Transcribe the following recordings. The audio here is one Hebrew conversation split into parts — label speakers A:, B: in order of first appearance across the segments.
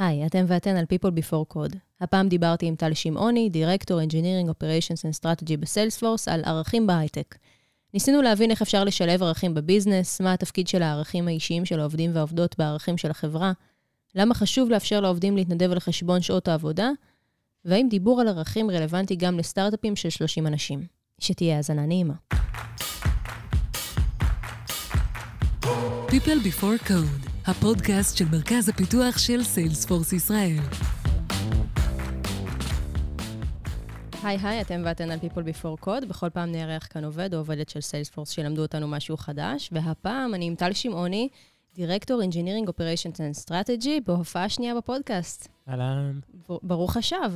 A: היי, אתם ואתן על People Before Code. הפעם דיברתי עם טל שמעוני, דירקטור Engineering Operations and Strategy בסיילספורס, על ערכים בהייטק. ניסינו להבין איך אפשר לשלב ערכים בביזנס, מה התפקיד של הערכים האישיים של העובדים והעובדות בערכים של החברה, למה חשוב לאפשר לעובדים להתנדב על חשבון שעות העבודה, והאם דיבור על ערכים רלוונטי גם לסטארט-אפים של 30 אנשים. שתהיה האזנה נעימה.
B: People Before Code, הפודקאסט של מרכז הפיתוח של סיילספורס ישראל.
A: היי היי, אתם ואתן על People Before Code. בכל פעם נארח כאן עובד או עובדת של סיילספורס שלמדו אותנו משהו חדש, והפעם אני עם טל שמעוני, דירקטור Engineering Operations and Strategy, בהופעה שנייה בפודקאסט.
C: אהלן,
A: ברוך השב.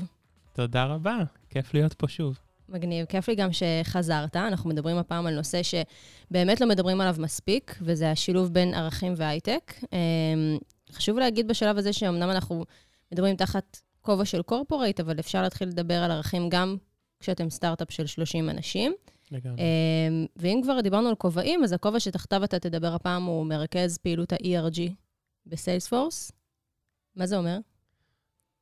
C: תודה רבה, כיף להיות פה שוב.
A: מגניב, כיף לי גם שחזרת. אנחנו מדברים הפעם על נושא שבאמת לא מדברים עליו מספיק, וזה השילוב בין ערכים והייטק. אמ, חשוב להגיד בשלב הזה שאומנם אנחנו מדברים תחת כובע של קורפורייט, אבל אפשר להתחיל לדבר על ערכים גם כשאתם סטארט-אפ של 30 אנשים.
C: לגמרי.
A: אמ, ואם כבר דיברנו על כובעים, אז הכובע שתחתיו אתה תדבר הפעם הוא מרכז פעילות ה-ERG בסיילספורס. מה זה אומר?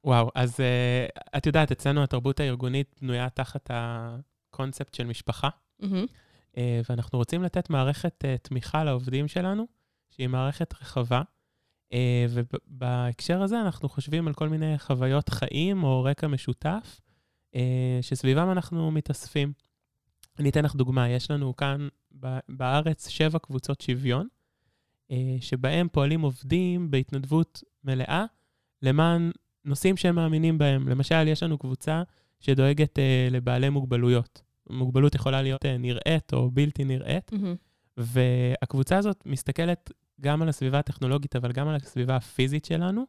C: וואו, אז uh, את יודעת, אצלנו התרבות הארגונית בנויה תחת הקונספט של משפחה,
A: מהמם.
C: uh, ואנחנו רוצים לתת מערכת uh, תמיכה לעובדים שלנו, שהיא מערכת רחבה, uh, ובהקשר הזה אנחנו חושבים על כל מיני חוויות חיים או רקע משותף, uh, שסביבם אנחנו מתאספים. אני אתן לך דוגמה, יש לנו כאן בארץ שבע קבוצות שוויון, uh, שבהם פועלים עובדים בהתנדבות מלאה למען נושאים שהם מאמינים בהם. למשל, יש לנו קבוצה שדואגת אה, לבעלי מוגבלויות. מוגבלות יכולה להיות אה, נראית או בלתי נראית,
A: מהמם.
C: והקבוצה הזאת מסתכלת גם על הסביבה הטכנולוגית, אבל גם על הסביבה הפיזית שלנו.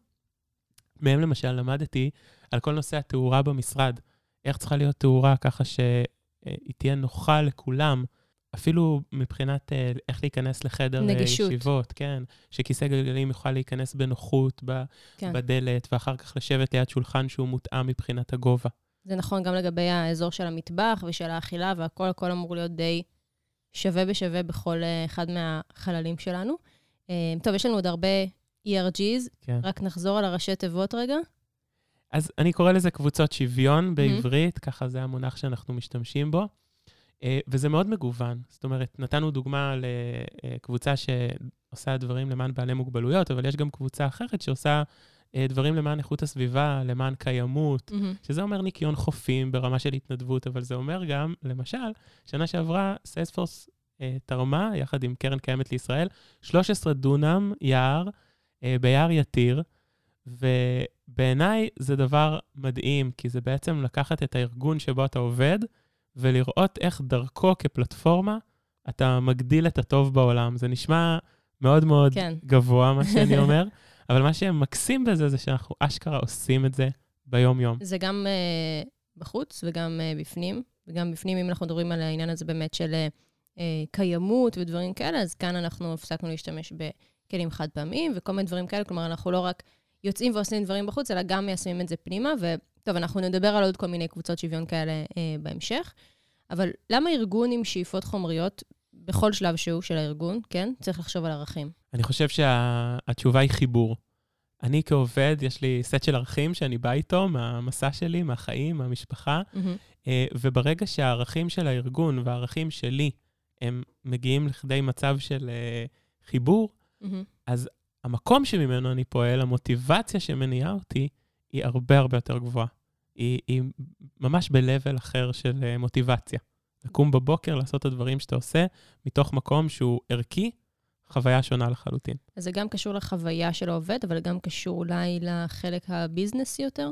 C: מהם למשל למדתי על כל נושא התאורה במשרד. איך צריכה להיות תאורה ככה שהיא תהיה נוחה לכולם, אפילו מבחינת אה, איך להיכנס לחדר אה,
A: נגישות.
C: ישיבות, כן, שכיסא גלגלים יוכל להיכנס בנוחות ב-
A: כן.
C: בדלת, ואחר כך לשבת ליד שולחן שהוא מותאם מבחינת הגובה.
A: זה נכון גם לגבי האזור של המטבח ושל האכילה, והכל הכל אמור להיות די שווה בשווה בכל אה, אחד מהחללים שלנו. טוב, יש לנו עוד הרבה ERGs,
C: כן.
A: רק נחזור על הראשי תיבות רגע.
C: אז אני קורא לזה קבוצות שוויון בעברית, ככה זה המונח שאנחנו משתמשים בו, וזה מאוד מגוון. זאת אומרת, נתנו דוגמה לקבוצה שעושה דברים למען בעלי מוגבלויות, אבל יש גם קבוצה אחרת שעושה אה, דברים למען איכות הסביבה, למען קיימות, שזה אומר ניקיון חופים ברמה של התנדבות, אבל זה אומר גם, למשל, שנה שעברה סיילספורס אה, תרמה, יחד עם קרן קיימת לישראל, 13 דונם יער אה, ביער יתיר, ובעיניי זה דבר מדהים, כי זה בעצם לקחת את הארגון שבו אתה עובד, ולראות איך דרכו כפלטפורמה אתה מגדיל את הטוב בעולם. זה נשמע מאוד מאוד
A: כן.
C: גבוה, מה שאני אומר, אבל מה שמקסים בזה זה שאנחנו אשכרה עושים את זה ביום-יום.
A: זה גם uh, בחוץ וגם uh, בפנים, וגם בפנים, אם אנחנו מדברים על העניין הזה באמת של uh, קיימות ודברים כאלה, אז כאן אנחנו הפסקנו להשתמש בכלים חד פעמיים וכל מיני דברים כאלה, כלומר, אנחנו לא רק יוצאים ועושים דברים בחוץ, אלא גם מיישמים את זה פנימה, וטוב, אנחנו נדבר על עוד כל מיני קבוצות שוויון כאלה uh, בהמשך, אבל למה ארגון עם שאיפות חומריות, בכל שלב שהוא של הארגון, כן, צריך לחשוב על ערכים?
C: אני חושב שהתשובה היא חיבור. אני כעובד, יש לי סט של ערכים שאני בא איתו מהמסע שלי, מהחיים, מהמשפחה. אה, וברגע שהערכים של הארגון והערכים שלי, הם מגיעים לכדי מצב של אה, חיבור,
A: מהמם.
C: אז המקום שממנו אני פועל, המוטיבציה שמניעה אותי, היא הרבה הרבה יותר גבוהה. היא, היא ממש ב-level אחר של אה, מוטיבציה. לקום בבוקר, לעשות את הדברים שאתה עושה, מתוך מקום שהוא ערכי, חוויה שונה לחלוטין.
A: אז זה גם קשור לחוויה של העובד, אבל גם קשור אולי לחלק הביזנסי יותר?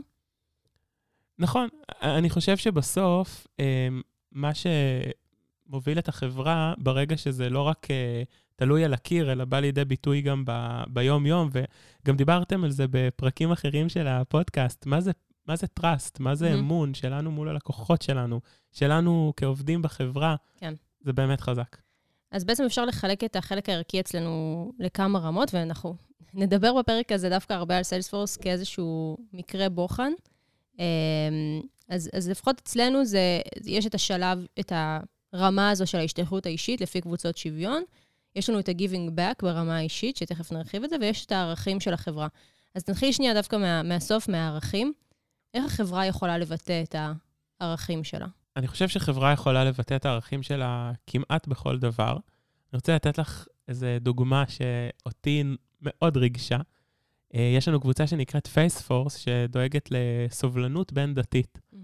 C: נכון, אני חושב שבסוף, אה, מה שמוביל את החברה, ברגע שזה לא רק אה, תלוי על הקיר, אלא בא לידי ביטוי גם ב- ביום-יום, וגם דיברתם על זה בפרקים אחרים של הפודקאסט, מה זה, מה זה trust, מה זה
A: מהמם.
C: אמון שלנו מול הלקוחות שלנו, שלנו כעובדים בחברה,
A: כן.
C: זה באמת חזק.
A: אז בעצם אפשר לחלק את החלק הערכי אצלנו לכמה רמות, ואנחנו נדבר בפרק הזה דווקא הרבה על סיילספורס כאיזשהו מקרה בוחן. אמ, אז, אז לפחות אצלנו זה, יש את השלב, את הרמה הזו של ההשתייכות האישית לפי קבוצות שוויון. יש לנו את ה-giving back ברמה האישית, שתכף נרחיב את זה, ויש את הערכים של החברה. אז נתחיל שנייה דווקא מה, מהסוף, מהערכים. איך החברה יכולה לבטא את הערכים שלה?
C: אני חושב שחברה יכולה לבטא את הערכים שלה כמעט בכל דבר. אני רוצה לתת לך איזו דוגמה שאותי מאוד ריגשה. אה, יש לנו קבוצה שנקראת פייספורס, שדואגת לסובלנות בין-דתית. Mm-hmm.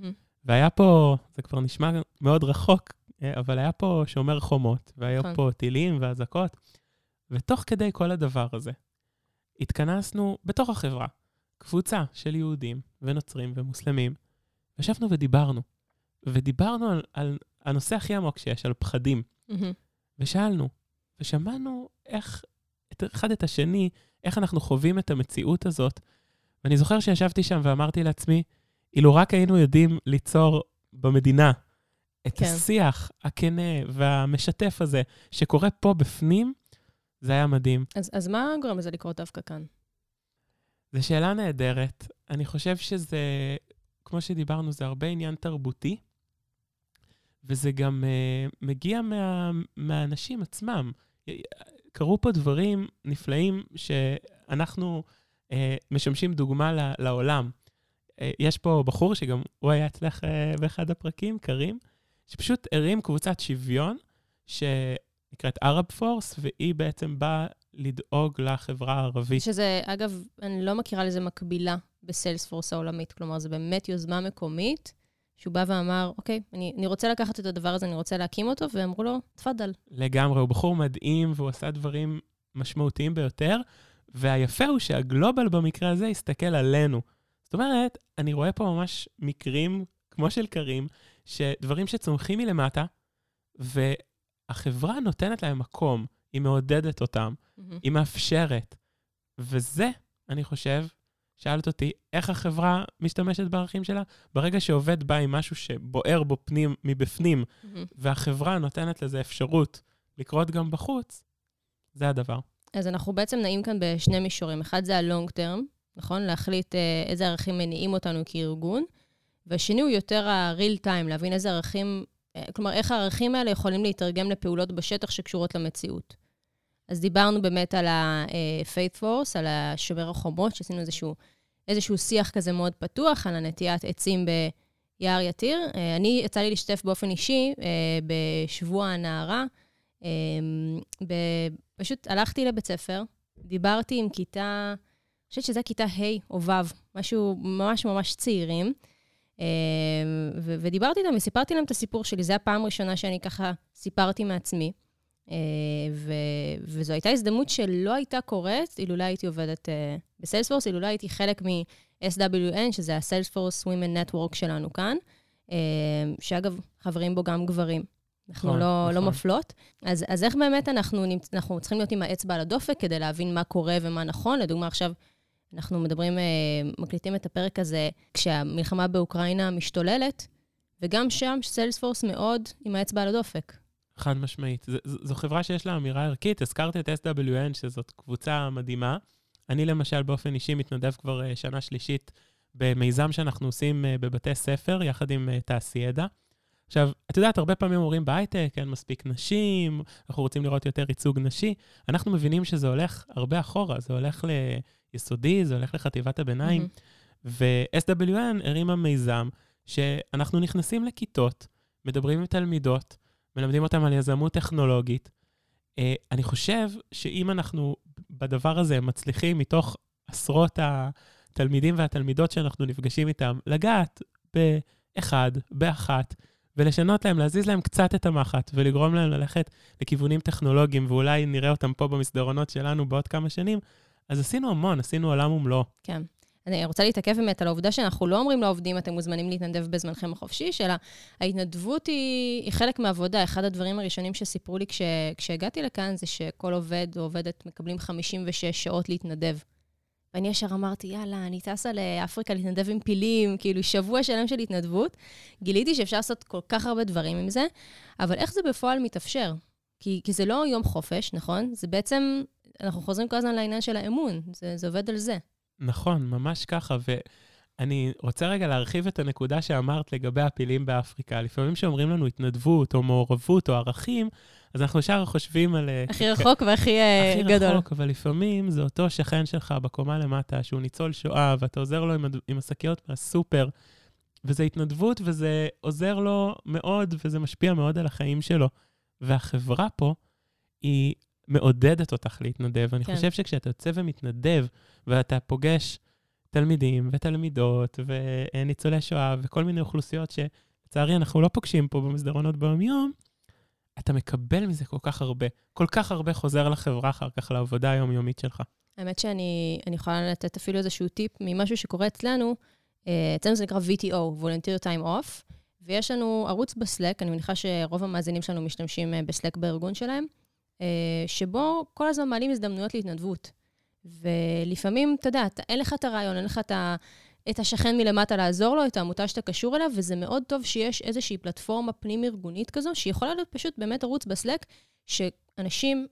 C: והיה פה, זה כבר נשמע מאוד רחוק, אבל היה פה שומר חומות, והיו נכון. פה טילים ואזעקות, ותוך כדי כל הדבר הזה, התכנסנו בתוך החברה, קבוצה של יהודים ונוצרים ומוסלמים, ישבנו ודיברנו. ודיברנו על, על הנושא הכי עמוק שיש, על פחדים. Mm-hmm. ושאלנו, ושמענו איך, את אחד את השני, איך אנחנו חווים את המציאות הזאת. ואני זוכר שישבתי שם ואמרתי לעצמי, אילו רק היינו יודעים ליצור במדינה את כן. השיח הכנה והמשתף הזה שקורה פה בפנים, זה היה מדהים.
A: אז, אז מה גורם לזה לקרות דווקא כאן?
C: זו שאלה נהדרת. אני חושב שזה, כמו שדיברנו, זה הרבה עניין תרבותי, וזה גם uh, מגיע מה, מהאנשים עצמם. קרו פה דברים נפלאים שאנחנו uh, משמשים דוגמה לעולם. Uh, יש פה בחור שגם הוא היה אצלך uh, באחד הפרקים, קרים, שפשוט הרים קבוצת שוויון שנקראת Arab Force, והיא בעצם באה לדאוג לחברה הערבית.
A: שזה, אגב, אני לא מכירה לזה מקבילה בסיילספורס העולמית. כלומר, זו באמת יוזמה מקומית, שהוא בא ואמר, אוקיי, אני, אני רוצה לקחת את הדבר הזה, אני רוצה להקים אותו, ואמרו לו, תפאדל.
C: לגמרי, הוא בחור מדהים, והוא עשה דברים משמעותיים ביותר, והיפה הוא שהגלובל במקרה הזה הסתכל עלינו. זאת אומרת, אני רואה פה ממש מקרים, כמו של קרים, שדברים שצומחים מלמטה, והחברה נותנת להם מקום, היא מעודדת אותם, mm-hmm. היא מאפשרת. וזה, אני חושב, שאלת אותי, איך החברה משתמשת בערכים שלה? ברגע שעובד בא עם משהו שבוער בו פנים, מבפנים, mm-hmm. והחברה נותנת לזה אפשרות לקרות גם בחוץ, זה הדבר.
A: אז אנחנו בעצם נעים כאן בשני מישורים. אחד זה ה-long term, נכון? להחליט אה, איזה ערכים מניעים אותנו כארגון, והשני הוא יותר ה-real time, להבין איזה ערכים, אה, כלומר, איך הערכים האלה יכולים להתרגם לפעולות בשטח שקשורות למציאות. אז דיברנו באמת על ה-faith force, על השומר החומות, שעשינו איזשהו, איזשהו שיח כזה מאוד פתוח, על הנטיית עצים ביער יתיר. אה, אני, יצא לי להשתתף באופן אישי בשבוע הנערה. פשוט הלכתי לבית ספר, דיברתי עם כיתה, אני חושבת שזה כיתה ה' או ו', משהו ממש ממש צעירים. אמ, ו- ודיברתי איתם וסיפרתי להם את הסיפור שלי. זו הפעם הראשונה שאני ככה סיפרתי מעצמי. אה, ו- וזו הייתה הזדמנות שלא הייתה קורית אילולא הייתי עובדת אה, בסיילספורס, אילולא הייתי חלק מ-SWN, שזה ה-Salesforce Women Network שלנו כאן, אה, שאגב, חברים בו גם גברים. אנחנו נכון, לא, לא נכון. לא מפלות. אז, אז איך באמת אנחנו, נמצ... אנחנו צריכים להיות עם האצבע על הדופק כדי להבין מה קורה ומה נכון? לדוגמה, עכשיו אנחנו מדברים, אה, מקליטים את הפרק הזה כשהמלחמה באוקראינה משתוללת, וגם שם סיילספורס מאוד עם האצבע על הדופק.
C: חד משמעית. ז, ז, זו חברה שיש לה אמירה ערכית. הזכרת את SWN, שזאת קבוצה מדהימה. אני למשל באופן אישי מתנדב כבר uh, שנה שלישית במיזם שאנחנו עושים uh, בבתי ספר, יחד עם תעשיידע. עכשיו, את יודעת, הרבה פעמים אומרים בהייטק, אין מספיק נשים, אנחנו רוצים לראות יותר ייצוג נשי. אנחנו מבינים שזה הולך הרבה אחורה, זה הולך ליסודי, זה הולך לחטיבת הביניים. Mm-hmm. ו-SWN הרימה מיזם שאנחנו נכנסים לכיתות, מדברים עם תלמידות, מלמדים אותם על יזמות טכנולוגית. Uh, אני חושב שאם אנחנו בדבר הזה מצליחים מתוך עשרות התלמידים והתלמידות שאנחנו נפגשים איתם, לגעת באחד, באחת, ולשנות להם, להזיז להם קצת את המחט, ולגרום להם ללכת לכיוונים טכנולוגיים, ואולי נראה אותם פה במסדרונות שלנו בעוד כמה שנים, אז עשינו המון, עשינו עולם ומלואו.
A: כן. אני רוצה להתעכב באמת על העובדה שאנחנו לא אומרים לעובדים, אתם מוזמנים להתנדב בזמנכם החופשי, אלא ההתנדבות היא, היא חלק מהעבודה. אחד הדברים הראשונים שסיפרו לי כש, כשהגעתי לכאן, זה שכל עובד או עובדת מקבלים 56 שעות להתנדב. ואני ישר אמרתי, יאללה, אני טסה לאפריקה להתנדב עם פילים, כאילו שבוע שלם של התנדבות. גיליתי שאפשר לעשות כל כך הרבה דברים עם זה, אבל איך זה בפועל מתאפשר? כי, כי זה לא יום חופש, נכון? זה בעצם, אנחנו חוזרים כל הזמן לעניין של האמון, זה, זה עובד על זה.
C: נכון, ממש ככה. אני רוצה רגע להרחיב את הנקודה שאמרת לגבי הפילים באפריקה. לפעמים כשאומרים לנו התנדבות או מעורבות או ערכים, אז אנחנו ישר חושבים על... אה,
A: הכי רחוק והכי אה,
C: הכי
A: גדול.
C: רחוק, אבל לפעמים זה אותו שכן שלך בקומה למטה, שהוא ניצול שואה, ואתה עוזר לו עם, עם השקיות מהסופר, וזה התנדבות, וזה עוזר לו מאוד, וזה משפיע מאוד על החיים שלו. והחברה פה, היא מעודדת אותך להתנדב. אני
A: כן.
C: חושב שכשאתה יוצא ומתנדב, ואתה פוגש תלמידים ותלמידות וניצולי שואה וכל מיני אוכלוסיות שלצערי אנחנו לא פוגשים פה במסדרונות ביום-יום, אתה מקבל מזה כל כך הרבה. כל כך הרבה חוזר לחברה אחר כך, לעבודה היומיומית שלך.
A: האמת שאני אני יכולה לתת אפילו איזשהו טיפ ממשהו שקורה אצלנו. אה, אצלנו זה נקרא VTO, Volunteer Time Off, ויש לנו ערוץ בסלק, אני מניחה שרוב המאזינים שלנו משתמשים אה, בסלק בארגון שלהם, שבו כל הזמן מעלים הזדמנויות להתנדבות. ולפעמים, אתה יודע, אין לך את הרעיון, אין לך את, ה, את השכן מלמטה לעזור לו, את העמותה שאתה קשור אליו, וזה מאוד טוב שיש איזושהי פלטפורמה פנים-ארגונית כזו, שיכולה להיות פשוט באמת ערוץ בסלק, שאנשים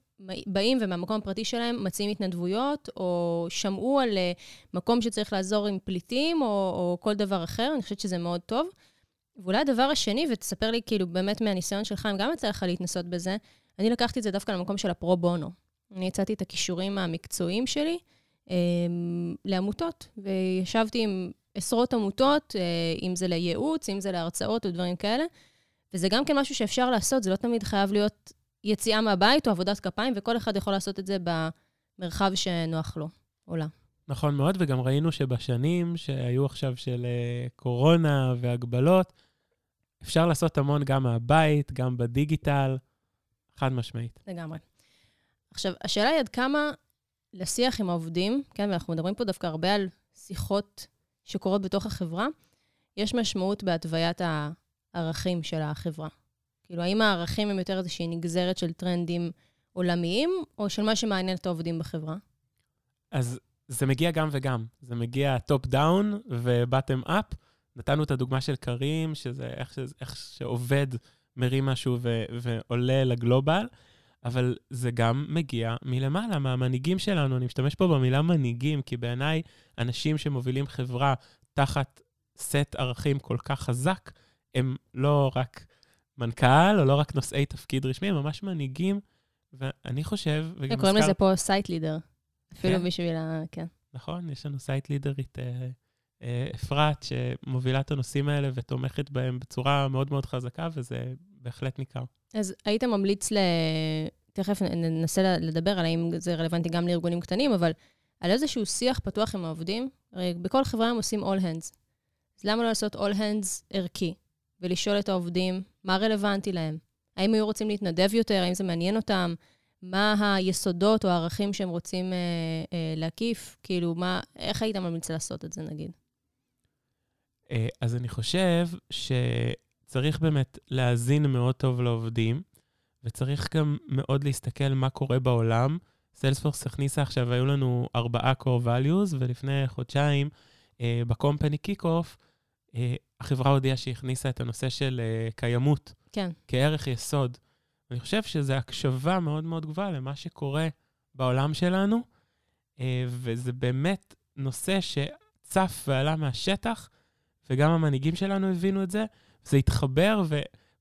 A: באים ומהמקום הפרטי שלהם מציעים התנדבויות, או שמעו על אה, מקום שצריך לעזור עם פליטים, או, או כל דבר אחר, אני חושבת שזה מאוד טוב. ואולי הדבר השני, ותספר לי כאילו באמת מהניסיון שלך, אם גם יצא לך להתנסות בזה, אני לקחתי את זה דווקא למקום של הפרו בונו. אני הצעתי את הכישורים המקצועיים שלי אה, לעמותות, וישבתי עם עשרות עמותות, אה, אם זה לייעוץ, אם זה להרצאות או דברים כאלה, וזה גם כן משהו שאפשר לעשות, זה לא תמיד חייב להיות יציאה מהבית או עבודת כפיים, וכל אחד יכול לעשות את זה במרחב שנוח לו או לה.
C: נכון מאוד, וגם ראינו שבשנים שהיו עכשיו של אה, קורונה והגבלות, אפשר לעשות המון גם מהבית, גם בדיגיטל, חד משמעית.
A: לגמרי. עכשיו, השאלה היא עד כמה לשיח עם העובדים, כן, ואנחנו מדברים פה דווקא הרבה על שיחות שקורות בתוך החברה, יש משמעות בהתוויית הערכים של החברה. כאילו, האם הערכים הם יותר איזושהי נגזרת של טרנדים עולמיים, או של מה שמעניין את העובדים בחברה?
C: אז זה מגיע גם וגם. זה מגיע top down ו bottom up. נתנו את הדוגמה של קרים, שזה איך, ש... איך שעובד מרים משהו ו... ועולה ל global, אבל זה גם מגיע מלמעלה, מהמנהיגים שלנו. אני משתמש פה במילה מנהיגים, כי בעיניי אנשים שמובילים חברה תחת סט ערכים כל כך חזק, הם לא רק מנכ"ל, או לא רק נושאי תפקיד רשמי, הם ממש מנהיגים. ואני חושב, וגם
A: הם קוראים לזה פה site leader. אפילו
C: כן.
A: בשביל ה... כן.
C: נכון, יש לנו site leader ית אפרת, שמובילה את הנושאים האלה ותומכת בהם בצורה מאוד מאוד חזקה, וזה בהחלט ניכר.
A: אז היית ממליץ ל... תכף ננסה לדבר על האם זה רלוונטי גם לארגונים קטנים, אבל על איזשהו שיח פתוח עם העובדים. הרי בכל חברה הם עושים all hands. אז למה לא לעשות all hands ערכי? ולשאול את העובדים מה רלוונטי להם? האם היו רוצים להתנדב יותר? האם זה מעניין אותם? מה היסודות או הערכים שהם רוצים אה, אה, להקיף? כאילו, מה, איך היית ממליץ לעשות את זה, נגיד?
C: אה, אז אני חושב שצריך באמת להאזין מאוד טוב לעובדים, וצריך גם מאוד להסתכל מה קורה בעולם. Salesforce הכניסה עכשיו, היו לנו ארבעה core values, ולפני חודשיים, אה, ב company kick-off, אה, החברה הודיעה שהיא הכניסה את הנושא של אה, קיימות
A: כן.
C: כערך יסוד. אני חושב שזו הקשבה מאוד מאוד גבוהה למה שקורה בעולם שלנו, אה, וזה באמת נושא שצף ועלה מהשטח, וגם המנהיגים שלנו הבינו את זה, זה התחבר,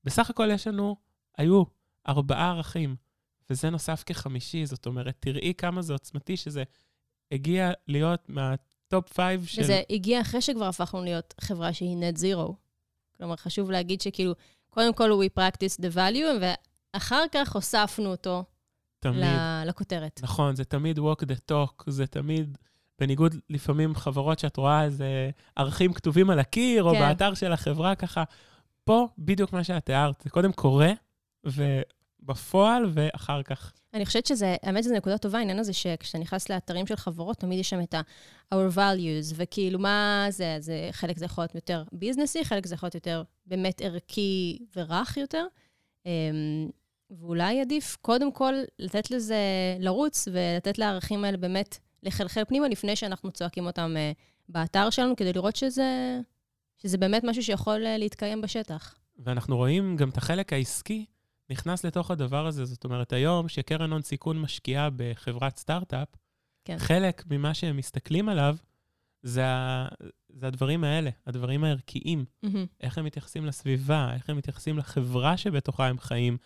C: ובסך הכל יש לנו, היו ארבעה ערכים, וזה נוסף כחמישי, זאת אומרת, תראי כמה זה עוצמתי שזה הגיע להיות מה top five של...
A: וזה הגיע אחרי שכבר הפכנו להיות חברה שהיא net zero. כלומר, חשוב להגיד שכאילו, קודם כל we practice the value, ואחר כך הוספנו אותו
C: תמיד.
A: לכותרת.
C: נכון, זה תמיד walk the talk, זה תמיד, בניגוד לפעמים חברות שאת רואה איזה ערכים כתובים על הקיר, או
A: כן.
C: באתר של החברה ככה. פה בדיוק מה שאת תיארת, זה קודם קורה, ובפועל, ואחר כך.
A: אני חושבת שזה, האמת שזו נקודה טובה, העניין הזה שכשאתה נכנס לאתרים של חברות, תמיד יש שם את ה-our values, וכאילו מה זה, זה, חלק זה יכול להיות יותר ביזנסי, חלק זה יכול להיות יותר באמת ערכי ורך יותר. אמ, ואולי עדיף קודם כל לתת לזה לרוץ, ולתת לערכים האלה באמת לחלחל פנימה, לפני שאנחנו צועקים אותם אה, באתר שלנו, כדי לראות שזה, שזה באמת משהו שיכול אה, להתקיים בשטח.
C: ואנחנו רואים גם את החלק העסקי נכנס לתוך הדבר הזה. זאת אומרת, היום שקרן הון סיכון משקיעה בחברת סטארט-אפ,
A: כן.
C: חלק ממה שהם מסתכלים עליו זה, ה... זה הדברים האלה, הדברים הערכיים.
A: מהמם.
C: איך הם מתייחסים לסביבה, איך הם מתייחסים לחברה שבתוכה הם חיים.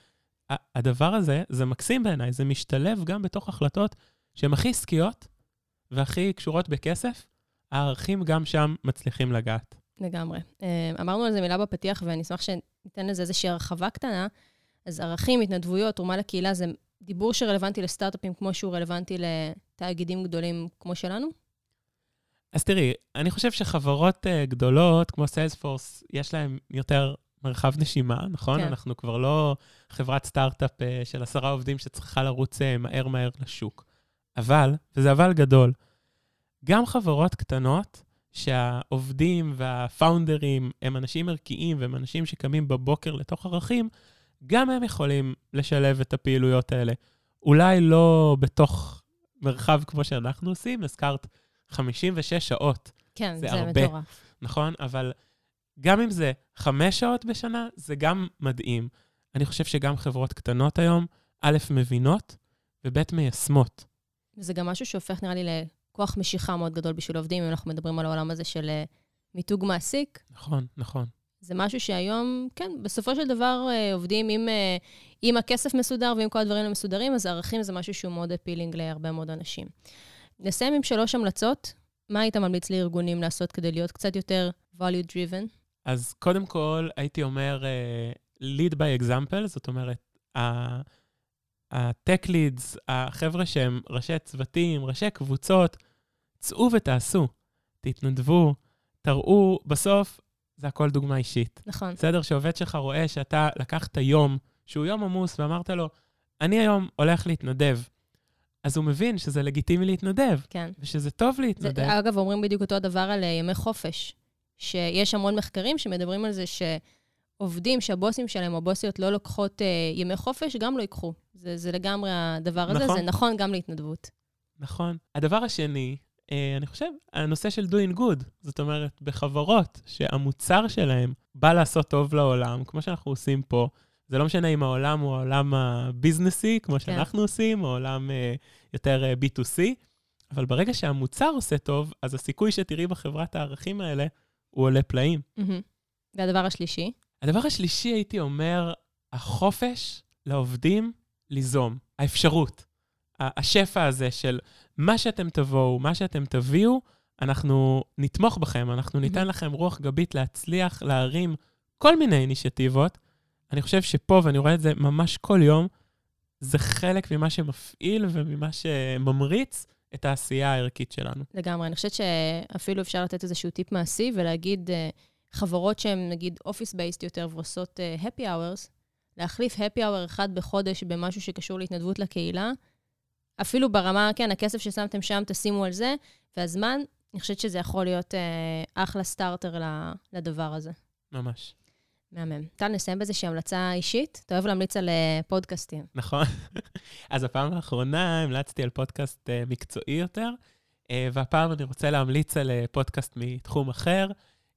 C: הדבר הזה, זה מקסים בעיניי, זה משתלב גם בתוך החלטות שהן הכי עסקיות והכי קשורות בכסף, הערכים גם שם מצליחים לגעת.
A: לגמרי. אה, אמרנו על זה מילה בפתיח, ואני אשמח שניתן לזה איזושהי הרחבה קטנה. אז ערכים, התנדבויות, תרומה לקהילה, זה דיבור שרלוונטי לסטארט-אפים כמו שהוא רלוונטי לתאגידים גדולים כמו שלנו?
C: אז תראי, אני חושב שחברות uh, גדולות, כמו סיילספורס, יש להן יותר מרחב נשימה, נכון?
A: כן.
C: כן. אנחנו כבר לא חברת סטארט-אפ uh, של עשרה עובדים שצריכה לרוץ uh, מהר מהר לשוק. אבל, וזה אבל גדול, גם חברות קטנות, שהעובדים והפאונדרים הם אנשים ערכיים והם אנשים שקמים בבוקר לתוך ערכים, גם הם יכולים לשלב את הפעילויות האלה. אולי לא בתוך מרחב כמו שאנחנו עושים, הזכרת 56 שעות,
A: כן,
C: זה
A: זה,
C: הרבה.
A: מטורף.
C: נכון? אבל גם אם זה חמש שעות בשנה, זה גם מדהים. אני חושב שגם חברות קטנות היום, א', מבינות, וב', מיישמות.
A: זה גם משהו שהופך, נראה לי, לכוח משיכה מאוד גדול בשביל עובדים, אם אנחנו מדברים על העולם הזה של אה, מיתוג מעסיק.
C: נכון, נכון.
A: זה משהו שהיום, כן, בסופו של דבר אה, עובדים עם, אה, עם הכסף מסודר ועם כל הדברים המסודרים, אז ערכים זה משהו שהוא מאוד אפילינג להרבה מאוד אנשים. נסיים עם שלוש המלצות. מה היית ממליץ לארגונים לעשות כדי להיות קצת יותר value driven?
C: אז קודם כל, הייתי אומר, uh, lead by example, זאת אומרת, ה- ה-tech leads, החבר'ה שהם ראשי צוותים, ראשי קבוצות, צאו ותעשו, תתנדבו, תראו, בסוף זה הכל דוגמה אישית.
A: נכון.
C: בסדר? שעובד שלך רואה שאתה לקחת יום, שהוא יום עמוס, ואמרת לו, אני היום הולך להתנדב. אז הוא מבין שזה לגיטימי להתנדב,
A: כן.
C: ושזה טוב
A: זה,
C: להתנדב.
A: אגב, אומרים בדיוק אותו הדבר על אה, ימי חופש, שיש המון מחקרים שמדברים על זה שעובדים שהבוסים שלהם, או הבוסיות, לא לוקחות אה, ימי חופש, גם לא ייקחו. זה, זה לגמרי הדבר הזה,
C: נכון.
A: זה נכון גם להתנדבות.
C: נכון. הדבר השני, אה, אני חושב, הנושא של doing good. זאת אומרת, בחברות שהמוצר שלהם בא לעשות טוב לעולם, כמו שאנחנו עושים פה, זה לא משנה אם העולם הוא העולם הביזנסי, כמו שאנחנו עושים, או עולם אה, יותר אה, B2C, אבל ברגע שהמוצר עושה טוב, אז הסיכוי שתראי בחברת הערכים האלה, הוא עולה פלאים.
A: מהמם. והדבר השלישי,
C: הדבר השלישי, הייתי אומר, החופש לעובדים ליזום. האפשרות. השפע הזה של מה שאתם תבואו, מה שאתם תביאו, אנחנו נתמוך בכם, אנחנו ניתן. לכם רוח גבית להצליח, להרים כל מיני אינישטיבות. אני חושב שפה, ואני רואה את זה ממש כל יום, זה חלק ממה שמפעיל וממה שממריץ את העשייה הערכית שלנו.
A: לגמרי. אני חושבת שאפילו אפשר לתת איזשהו טיפ מעשי ולהגיד, אה, חברות שהן נגיד אופיס בייסט יותר ועושות אה, happy hours, להחליף happy hour אחד בחודש במשהו שקשור להתנדבות לקהילה, אפילו ברמה, כן, הכסף ששמתם שם, תשימו על זה, והזמן, אני חושבת שזה יכול להיות אה, אחלה סטארטר לדבר הזה.
C: ממש.
A: מהמם. טל, נסיים באיזושהי המלצה אישית. אתה אוהב להמליץ על אה, פודקאסטים.
C: נכון. אז הפעם האחרונה המלצתי על פודקאסט uh, מקצועי יותר, uh, והפעם אני רוצה להמליץ על uh, פודקאסט מתחום אחר.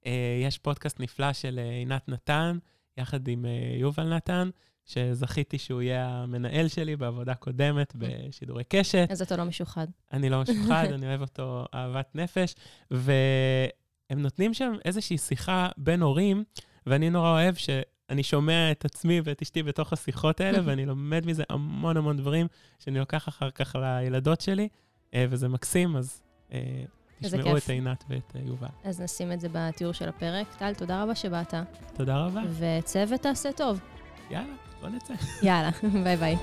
C: Uh, יש פודקאסט נפלא של uh, עינת נתן, יחד עם uh, יובל נתן, שזכיתי שהוא יהיה המנהל שלי בעבודה קודמת בשידורי קשת.
A: אז אתה לא משוחד.
C: אני לא משוחד, אני אוהב אותו אהבת נפש. והם נותנים שם איזושהי שיחה בין הורים, ואני נורא אוהב שאני שומע את עצמי ואת אשתי בתוך השיחות האלה, ואני לומד מזה המון המון דברים שאני לוקח אחר כך לילדות שלי, אה, וזה מקסים, אז אה, תשמעו. את עינת ואת אה, יובל.
A: אז נשים את זה בתיאור של הפרק. טל, תודה רבה שבאת,
C: תודה רבה.
A: וצוות תעשה טוב.
C: יאללה, בוא נצא.
A: יאללה, ביי ביי.